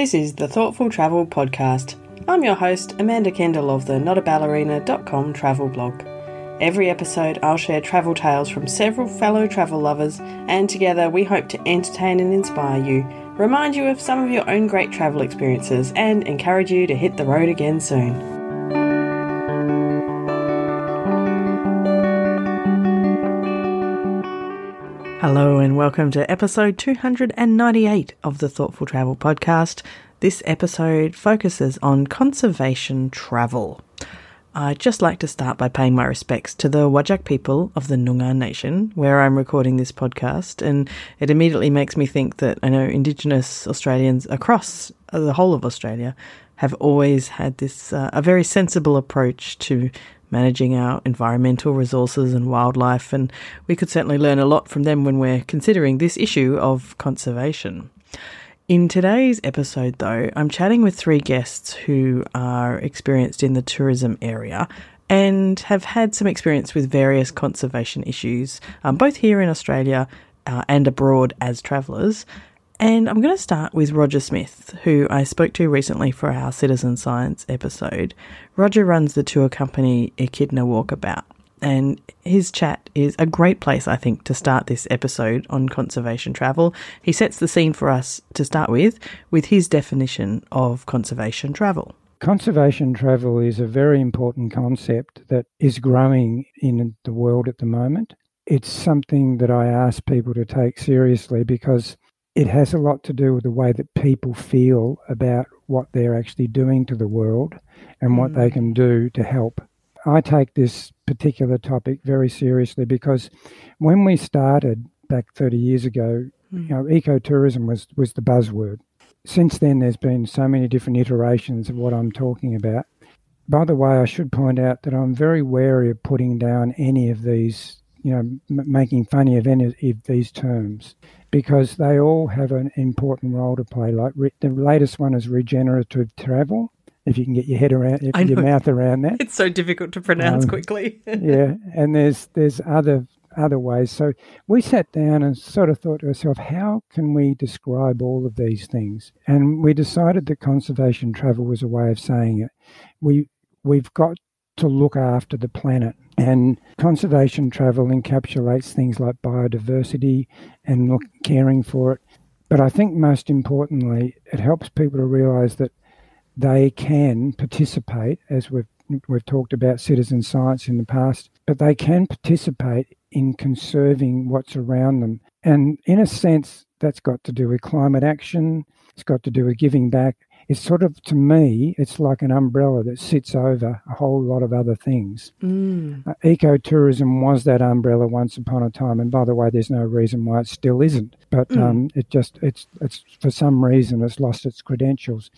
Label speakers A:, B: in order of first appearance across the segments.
A: This is the Thoughtful Travel Podcast. I'm your host, Amanda Kendall of the notaballerina.com travel blog. Every episode, I'll share travel tales from several fellow travel lovers, and together we hope to entertain and inspire you, remind you of some of your own great travel experiences, and encourage you to hit the road again soon. Hello, and welcome to episode 298 of the Thoughtful Travel Podcast. This episode focuses on conservation travel. I'd just like to start by paying my respects to the Whadjuk people of the Noongar Nation, where I'm recording this podcast, and it immediately makes me think that I know Indigenous Australians across the whole of Australia have always had this uh, a very sensible approach to managing our environmental resources and wildlife, and we could certainly learn a lot from them when we're considering this issue of conservation. In today's episode, though, I'm chatting with three guests who are experienced in the tourism area and have had some experience with various conservation issues, um, both here in Australia uh, and abroad as travellers. And I'm going to start with Roger Smith, who I spoke to recently for our Citizen Science episode. Roger runs the tour company Echidna Walkabout, and his chat is a great place, I think, to start this episode on conservation travel. He sets the scene for us to start with, with his definition of conservation travel.
B: Conservation travel is a very important concept that is growing in the world at the moment. It's something that I ask people to take seriously because it has a lot to do with the way that people feel about what they're actually doing to the world and what they mm. can do to help. I take this particular topic very seriously because when we started back 30 years ago, mm. you know, ecotourism was, was the buzzword. Since then, there's been so many different iterations of what I'm talking about. By the way, I should point out that I'm very wary of putting down any of these, you know, m- making funny of any of these terms because they all have an important role to play. Like re- the latest one is regenerative travel. If you can get your head around, your mouth around that,
A: it's so difficult to pronounce um, quickly.
B: yeah, and there's there's other other ways. So we sat down and sort of thought to ourselves, how can we describe all of these things? And we decided that conservation travel was a way of saying it. We we've got to look after the planet. And conservation travel encapsulates things like biodiversity and look, caring for it. But I think most importantly, it helps people to realize that they can participate, as we've, we've talked about citizen science in the past, but they can participate in conserving what's around them. And in a sense, that's got to do with climate action, it's got to do with giving back, it's sort of to me it's like an umbrella that sits over a whole lot of other things mm. uh, ecotourism was that umbrella once upon a time and by the way there's no reason why it still isn't but mm. um, it just it's it's for some reason it's lost its credentials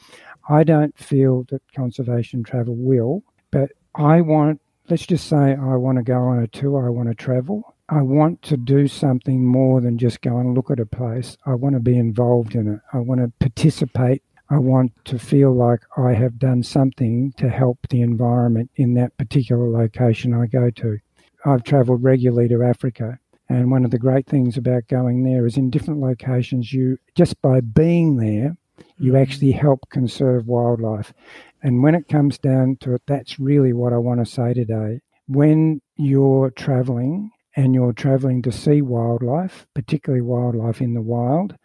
B: i don't feel that conservation travel will but i want let's just say i want to go on a tour i want to travel I want to do something more than just go and look at a place. I want to be involved in it. I want to participate I want to feel like I have done something to help the environment in that particular location I go to. I've travelled regularly to Africa, and one of the great things about going there is in different locations, you just by being there, you mm-hmm. actually help conserve wildlife. And when it comes down to it, that's really what I want to say today. When you're traveling and you're traveling to see wildlife, particularly wildlife in the wild,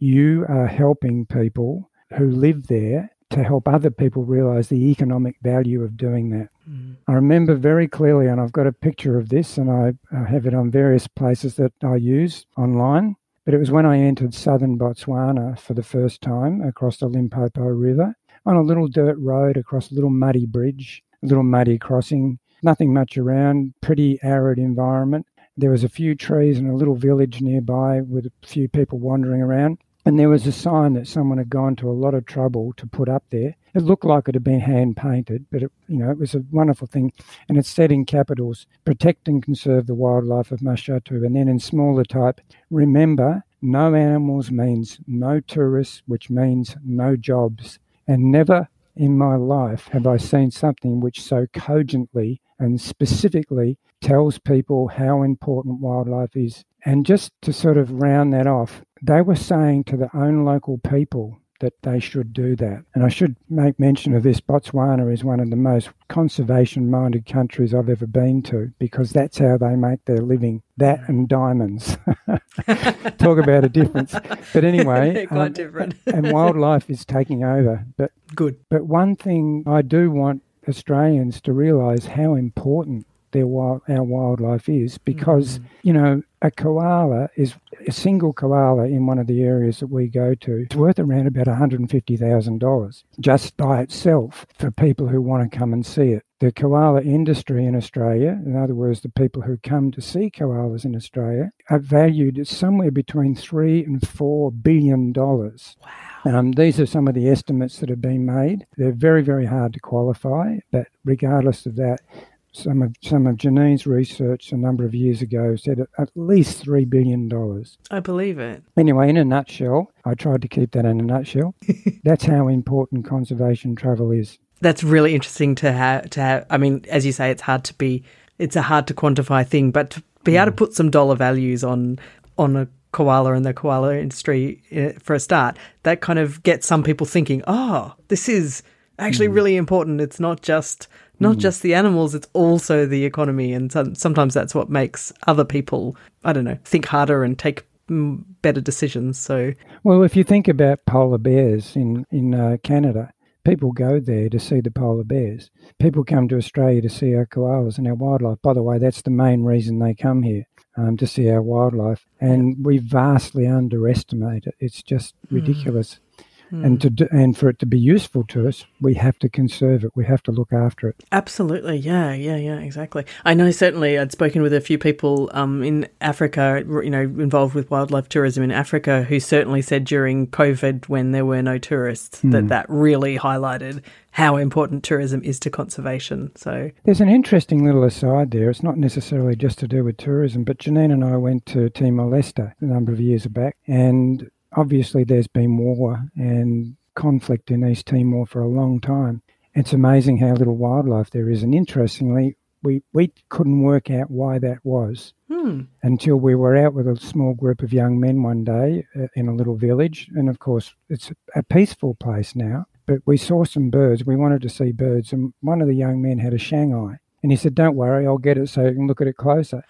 B: you are helping people who live there to help other people realize the economic value of doing that. Mm. I remember very clearly, and I've got a picture of this, and I, I have it on various places that I use online. But it was when I entered southern Botswana for the first time across the Limpopo River on a little dirt road across a little muddy bridge, a little muddy crossing, nothing much around, pretty arid environment. There was a few trees and a little village nearby with a few people wandering around. And there was a sign that someone had gone to a lot of trouble to put up there. It looked like it had been hand painted, but it, you know, it was a wonderful thing. And it said in capitals, protect and conserve the wildlife of Mashatu. And then in smaller type, remember, no animals means no tourists, which means no jobs. And never in my life have I seen something which so cogently and specifically tells people how important wildlife is. And just to sort of round that off, they were saying to their own local people that they should do that. And I should make mention of this Botswana is one of the most conservation minded countries I've ever been to because that's how they make their living. That and diamonds. Talk about a difference. But anyway,
A: quite um, different.
B: and wildlife is taking over. But
A: good.
B: But one thing I do want Australians to realise how important their wild, our wildlife is because mm. you know a koala is a single koala in one of the areas that we go to. It's worth around about $150,000 just by itself for people who want to come and see it. The koala industry in Australia, in other words, the people who come to see koalas in Australia, are valued at somewhere between three and four billion dollars.
A: Wow.
B: Um, these are some of the estimates that have been made. They're very, very hard to qualify, but regardless of that, some of some of Janine's research a number of years ago said at least three billion dollars.
A: I believe it.
B: Anyway, in a nutshell, I tried to keep that in a nutshell. That's how important conservation travel is.
A: That's really interesting to have. To have, I mean, as you say, it's hard to be. It's a hard to quantify thing, but to be able to mm. put some dollar values on on a koala and the koala industry eh, for a start, that kind of gets some people thinking, oh, this is actually mm. really important. It's not just not mm. just the animals, it's also the economy. And so, sometimes that's what makes other people, I don't know, think harder and take mm, better decisions. So,
B: well, if you think about polar bears in in uh, Canada, people go there to see the polar bears. People come to Australia to see our koalas and our wildlife. By the way, that's the main reason they come here. Um, to see our wildlife, and we vastly underestimate it. It's just hmm. ridiculous. Mm. And to do, and for it to be useful to us, we have to conserve it. We have to look after it.
A: Absolutely, yeah, yeah, yeah, exactly. I know certainly I'd spoken with a few people um, in Africa, you know, involved with wildlife tourism in Africa, who certainly said during COVID, when there were no tourists, mm. that that really highlighted how important tourism is to conservation. So
B: there's an interesting little aside there. It's not necessarily just to do with tourism, but Janine and I went to Timor Leste a number of years back, and obviously there's been war and conflict in East Timor for a long time. It's amazing how little wildlife there is. And interestingly, we, we couldn't work out why that was
A: hmm.
B: until we were out with a small group of young men one day uh, in a little village. And of course, it's a peaceful place now. But we saw some birds. We wanted to see birds. And one of the young men had a Shanghai. And he said, Don't worry, I'll get it so you can look at it closer,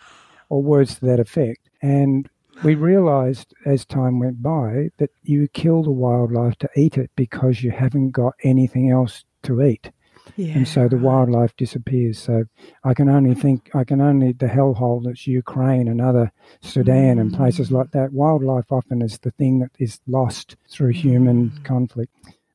B: or words to that effect. And we realized as time went by that you kill the wildlife to eat it because you haven't got anything else to eat.
A: Yeah,
B: and so the wildlife disappears. So I can only think, I can only, the hellhole that's Ukraine and other Sudan mm. and places like that, wildlife often is the thing that is lost through human mm. conflict.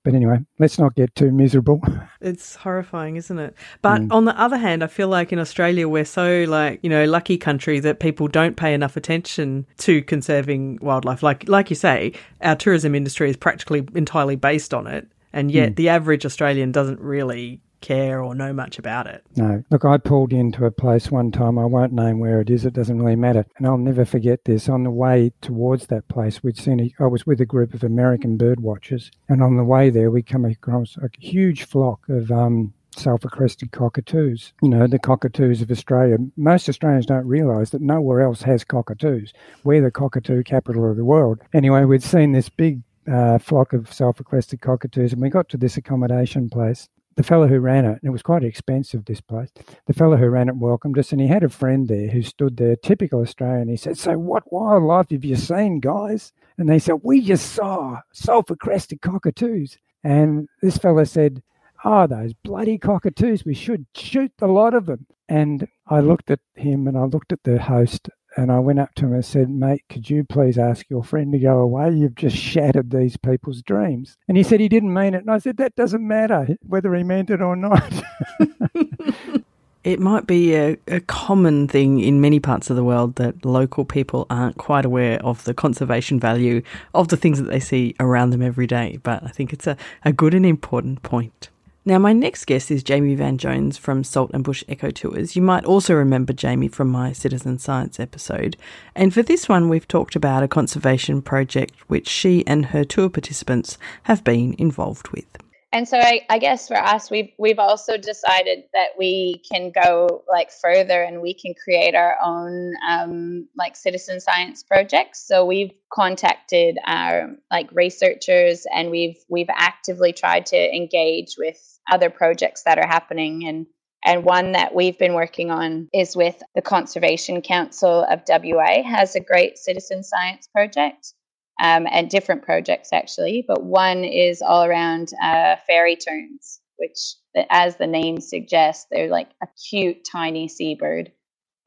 B: But anyway, let's not get too miserable.
A: It's horrifying, isn't it? But mm. on the other hand, I feel like in Australia we're so like, you know, lucky country that people don't pay enough attention to conserving wildlife. Like like you say, our tourism industry is practically entirely based on it. And yet mm. the average Australian doesn't really care or know much about it.
B: No. Look, I pulled into a place one time. I won't name where it is. It doesn't really matter. And I'll never forget this. On the way towards that place, we'd seen, a, I was with a group of American bird watchers. And on the way there, we come across a huge flock of um, sulphur crested cockatoos. You know, the cockatoos of Australia. Most Australians don't realise that nowhere else has cockatoos. We're the cockatoo capital of the world. Anyway, we'd seen this big uh, flock of sulphur crested cockatoos, and we got to this accommodation place the fellow who ran it, and it was quite expensive, this place, the fellow who ran it welcomed us, and he had a friend there who stood there, typical Australian. He said, So, what wildlife have you seen, guys? And they said, We just saw sulphur crested cockatoos. And this fellow said, Oh, those bloody cockatoos, we should shoot the lot of them. And I looked at him and I looked at the host and I went up to him and said, Mate, could you please ask your friend to go away? You've just shattered these people's dreams. And he said he didn't mean it. And I said, That doesn't matter whether he meant it or not.
A: it might be a, a, common thing in many parts of the world that local people aren't quite aware of the conservation value of the things that they see around them every day. But I think it's a, a good and important point. Now, my next guest is Jamie Van Jones from Salt and Bush Eco Tours. You might also remember Jamie from my Citizen Science episode. And for this one, we've talked about a conservation project which she and her tour participants have been involved with.
C: and so I, I, guess for us we've we've also decided that we can go like further and we can create our own um, like citizen science projects so we've contacted our like researchers and we've we've actively tried to engage with other projects that are happening and and one that we've been working on is with the conservation council of wa has a great citizen science project um, and different projects actually. But one is all around uh, fairy terns, which, as the name suggests, they're like a cute tiny seabird.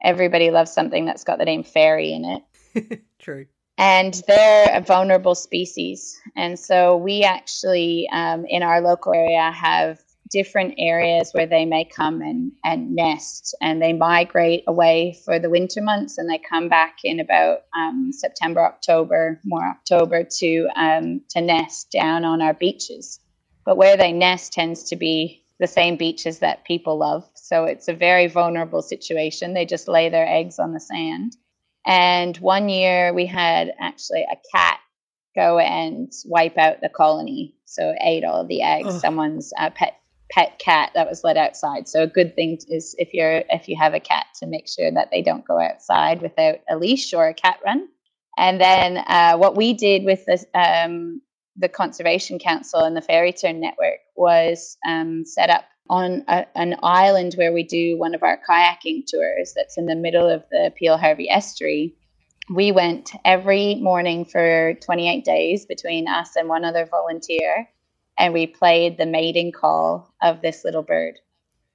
C: Everybody loves something that's got the name fairy in
A: it. True.
C: And they're a vulnerable species. And so we actually, um, in our local area, have different areas where they may come and, and nest and they migrate away for the winter months and they come back in about um, September, October, more October to um, to nest down on our beaches. But where they nest tends to be the same beaches that people love. So it's a very vulnerable situation. They just lay their eggs on the sand. And one year we had actually a cat go and wipe out the colony. So ate all of the eggs. Someone's uh, pet pet cat that was let outside. So a good thing is if you're if you have a cat to make sure that they don't go outside without a leash or a cat run. And then uh, what we did with the um, the Conservation Council and the Fairy Tern Network was um, set up on a, an island where we do one of our kayaking tours. That's in the middle of the Peel Harvey Estuary. We went every morning for 28 days between us and one other volunteer and we played the mating call of this little bird.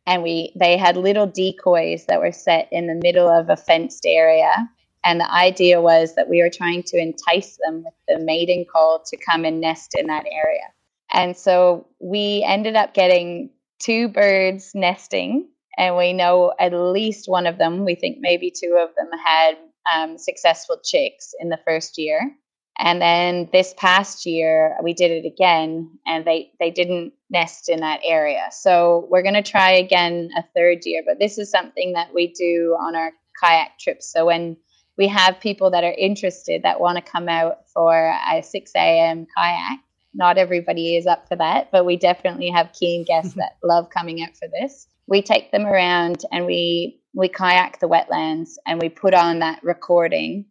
C: And we they had little decoys that were set in the middle of a fenced area. And the idea was that we were trying to entice them with the mating call to come and nest in that area. And so we ended up getting two birds nesting, and we know at least one of them, we think maybe two of them had um, successful chicks in the first year. And then this past year, we did it again, and they they didn't nest in that area. So we're going to try again a third year. But this is something that we do on our kayak trips. So when we have people that are interested that want to come out for a 6 a.m. kayak, not everybody is up for that, but we definitely have keen guests that love coming out for this. We take them around and we we kayak the wetlands and we put on that recording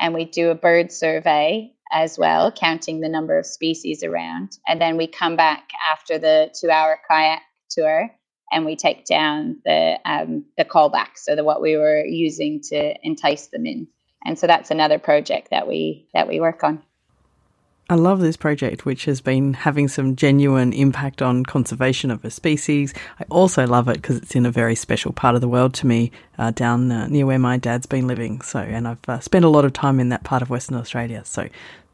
C: and we do a bird survey as well, counting the number of species around. And then we come back after the two hour kayak tour and we take down the um, the callback, so the what we were using to entice them in. And so that's another project that we that we work on.
A: I love this project, which has been having some genuine impact on conservation of a species. I also love it because it's in a very special part of the world to me, uh, down uh, near where my dad's been living. So, and I've uh, spent a lot of time in that part of Western Australia. So,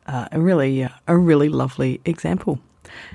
A: uh, a really, uh, a really lovely example.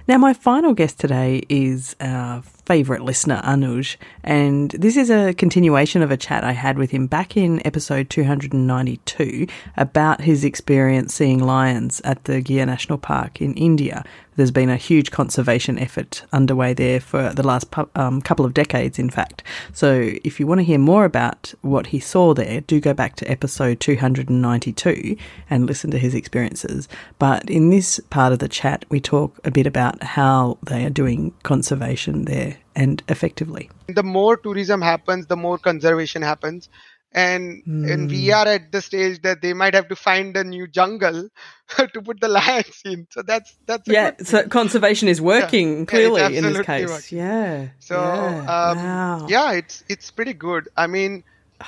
A: Now, my final guest today is our favourite listener, Anuj, and this is a continuation of a chat I had with him back in episode 292 about his experience seeing lions at the Gir National Park in India there's been a huge conservation effort underway there for the last um, couple of decades, in fact. So, if you want to hear more about what he saw there, do go back to episode 292 and listen to his experiences. But in this part of the chat, we talk a bit about how they are doing conservation there and effectively.
D: The more tourism happens, the more conservation happens and mm. and we are at the stage that they might have to find a new jungle to put the lions in so that's that's
A: yeah so conservation is working yeah. clearly yeah, in this case working. yeah
D: so yeah. Um, wow. yeah it's it's pretty good i mean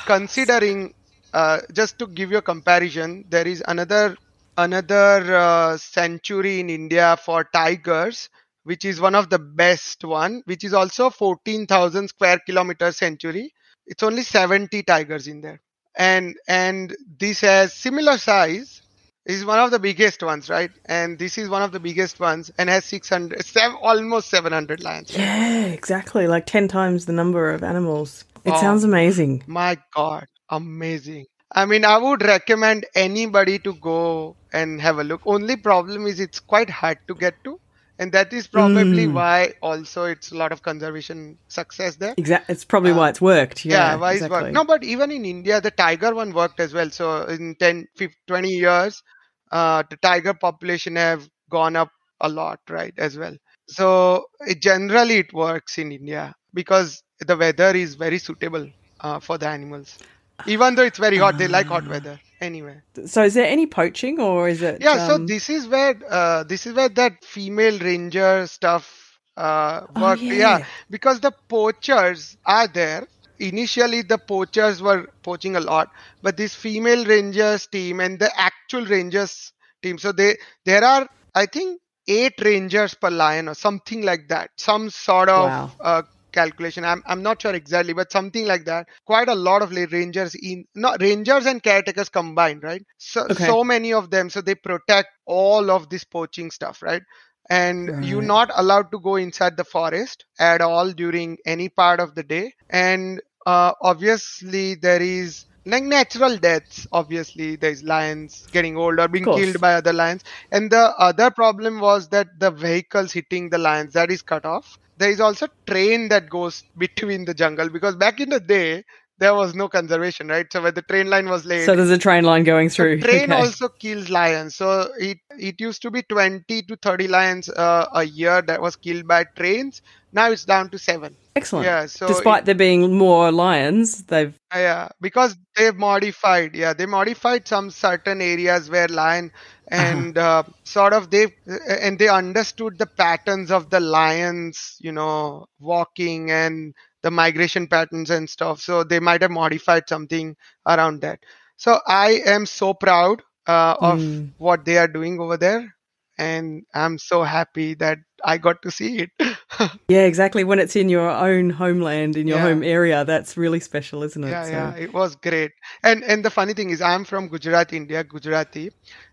D: considering uh, just to give you a comparison there is another another uh, sanctuary in india for tigers which is one of the best one which is also 14000 square kilometer sanctuary it's only 70 tigers in there. And and this has similar size is one of the biggest ones right? And this is one of the biggest ones and has 600 seven, almost 700 lions.
A: Yeah exactly. Like 10 times the number of animals. It oh, sounds amazing.
D: my god. Amazing. I mean i would recommend anybody to go and have a look. Only problem is it's quite hard to get to and that is probably mm. why also it's a lot of conservation success there.
A: Exactly, it's probably uh, why it's worked. Yeah,
D: yeah why exactly. it's worked. No, but even in India, the tiger one worked as well. So in 10, 15, 20 years, uh, the tiger population have gone up a lot, right? As well. So it, generally it works in India because the weather is very suitable uh, for the animals. Even though it's very hot, they like hot weather anyway.
A: So is there any poaching or is it?
D: Yeah. Um... So this is where uh, this is where that female ranger stuff uh, work. Oh, yeah. yeah, because the poachers are there initially the poachers were poaching a lot but this female rangers team and the actual rangers team so they there are i think eight rangers per lion or something like that some sort of wow. uh, calculation. I'm, I'm not sure exactly but something like that. Quite a lot of rangers in not rangers and caretakers combined right? So okay. so many of them so they protect all of this poaching stuff right? And right. you're not allowed to go inside the forest at all during any part of the day. And uh, obviously there is like natural deaths obviously. There's lions getting old or being killed by other lions. And the other problem was that the vehicles hitting the lions that is cut off there is also train that goes between the jungle because back in the day there was no conservation, right? So when the train line was laid,
A: so there's a train line going through.
D: The train okay. also kills lions. So it it used to be 20 to 30 lions uh, a year that was killed by trains. Now it's down to seven.
A: Excellent. Yeah. So despite it, there being more lions, they've
D: yeah because they've modified. Yeah, they modified some certain areas where lion. And uh-huh. uh, sort of they and they understood the patterns of the lions, you know, walking and the migration patterns and stuff. So they might have modified something around that. So I am so proud uh, of mm. what they are doing over there. And I'm so happy that I got to see it.
A: yeah, exactly. When it's in your own homeland, in your yeah. home area, that's really special, isn't it?
D: Yeah, so. yeah, it was great. And and the funny thing is, I'm from Gujarat, India, Gujarati,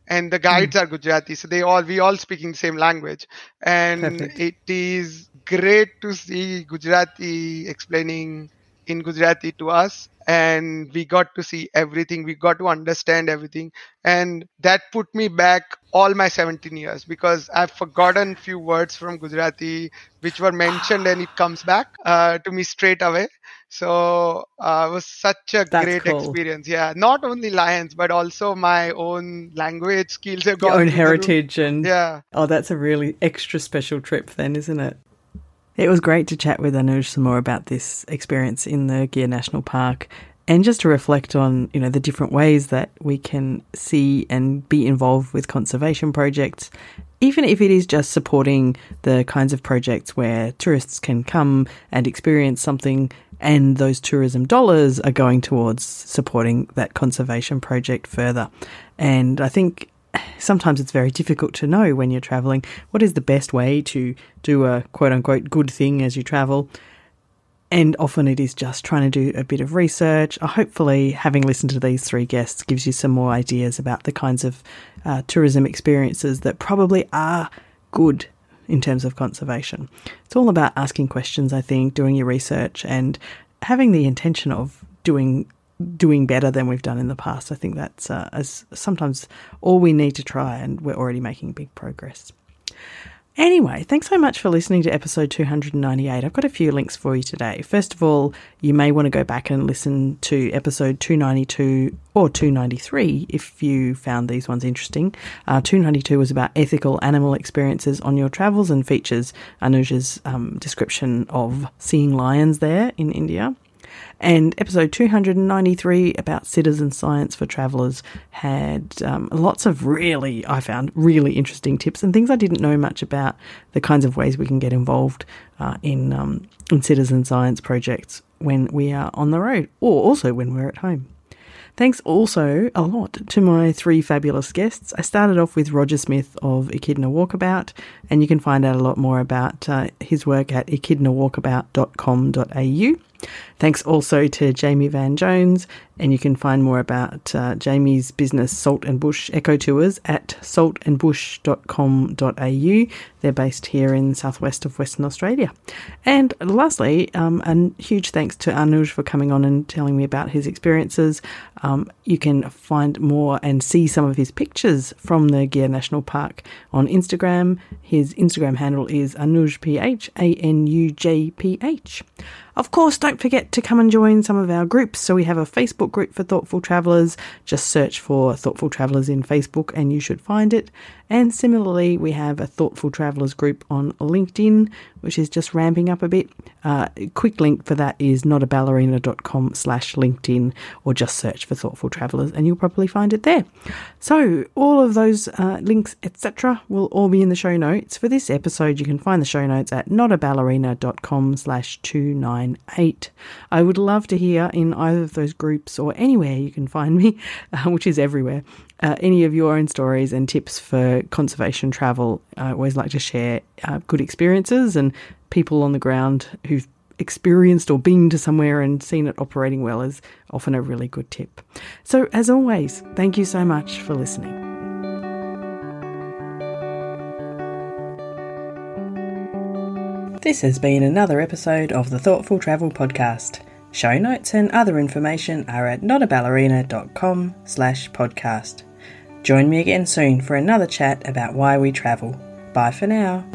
D: and the guides mm. are Gujarati, so they all we all speaking the same language, and Perfect. it is great to see Gujarati explaining in Gujarati to us. And we got to see everything. We got to understand everything. And that put me back all my 17 years because I've forgotten few words from Gujarati which were mentioned and it comes back uh, to me straight away. So uh, it was such a That's great cool. experience. Yeah, not only lions but also my own language skills.
A: Have Your own heritage and yeah. Oh, that's a really extra special trip then, isn't it? It was great to chat with Anuj some more about this experience in the Gir National Park and just to reflect on, you know, the different ways that we can see and be involved with conservation projects, even if it is just supporting the kinds of projects where tourists can come and experience something and those tourism dollars are going towards supporting that conservation project further. And I think sometimes it's very difficult to know when you're traveling what is the best way to do a quote unquote good thing as you travel. And often it is just trying to do a bit of research. Uh, hopefully, having listened to these three guests gives you some more ideas about the kinds of uh, tourism experiences that probably are good in terms of conservation. It's all about asking questions, I think, doing your research, and having the intention of doing doing better than we've done in the past. I think that's uh, as sometimes all we need to try, and we're already making big progress. Anyway, thanks so much for listening to episode 298. I've got a few links for you today. First of all, you may want to go back and listen to episode 292 or 293 if you found these ones interesting. Uh, 292 was about ethical animal experiences on your travels and features Anuj's um, description of seeing lions there in India. And episode 293 about citizen science for travellers had um, lots of really, I found, really interesting tips and things I didn't know much about the kinds of ways we can get involved uh, in, um, in citizen science projects when we are on the road or also when we're at home. Thanks also a lot to my three fabulous guests. I started off with Roger Smith of Echidna Walkabout, and you can find out a lot more about uh, his work at echidnawalkabout.com.au. Thanks also to Jamie Van Jones, and you can find more about uh, Jamie's business Salt and Bush Eco Tours at saltandbush.com.au. They're based here in southwest of Western Australia. And lastly, um, a huge thanks to Anuj for coming on and telling me about his experiences. Um, you can find more and see some of his pictures from the Gir National Park on Instagram. His Instagram handle is AnujPH, A N U J P H. Of course, don't forget to come and join some of our groups. So we have a Facebook group for Thoughtful Travellers. Just search for Thoughtful Travellers in Facebook and you should find it. And similarly, we have a Thoughtful Travellers group on LinkedIn, which is just ramping up a bit. Uh, quick link for that is notaballerina.com slash LinkedIn or just search for Thoughtful Travellers and you'll probably find it there. So all of those uh, links, etc., will all be in the show notes. For this episode, you can find the show notes at notaballerina.com slash 298. I would love to hear in either of those groups or anywhere you can find me, uh, which is everywhere, uh, any of your own stories and tips for conservation travel. I always like to share uh, good experiences and people on the ground who've experienced or been to somewhere and seen it operating well is often a really good tip. So, as always, thank you so much for listening. This has been another episode of the Thoughtful Travel Podcast. Show notes and other information are at notaballerina.com slash podcast. Join me again soon for another chat about why we travel. Bye for now.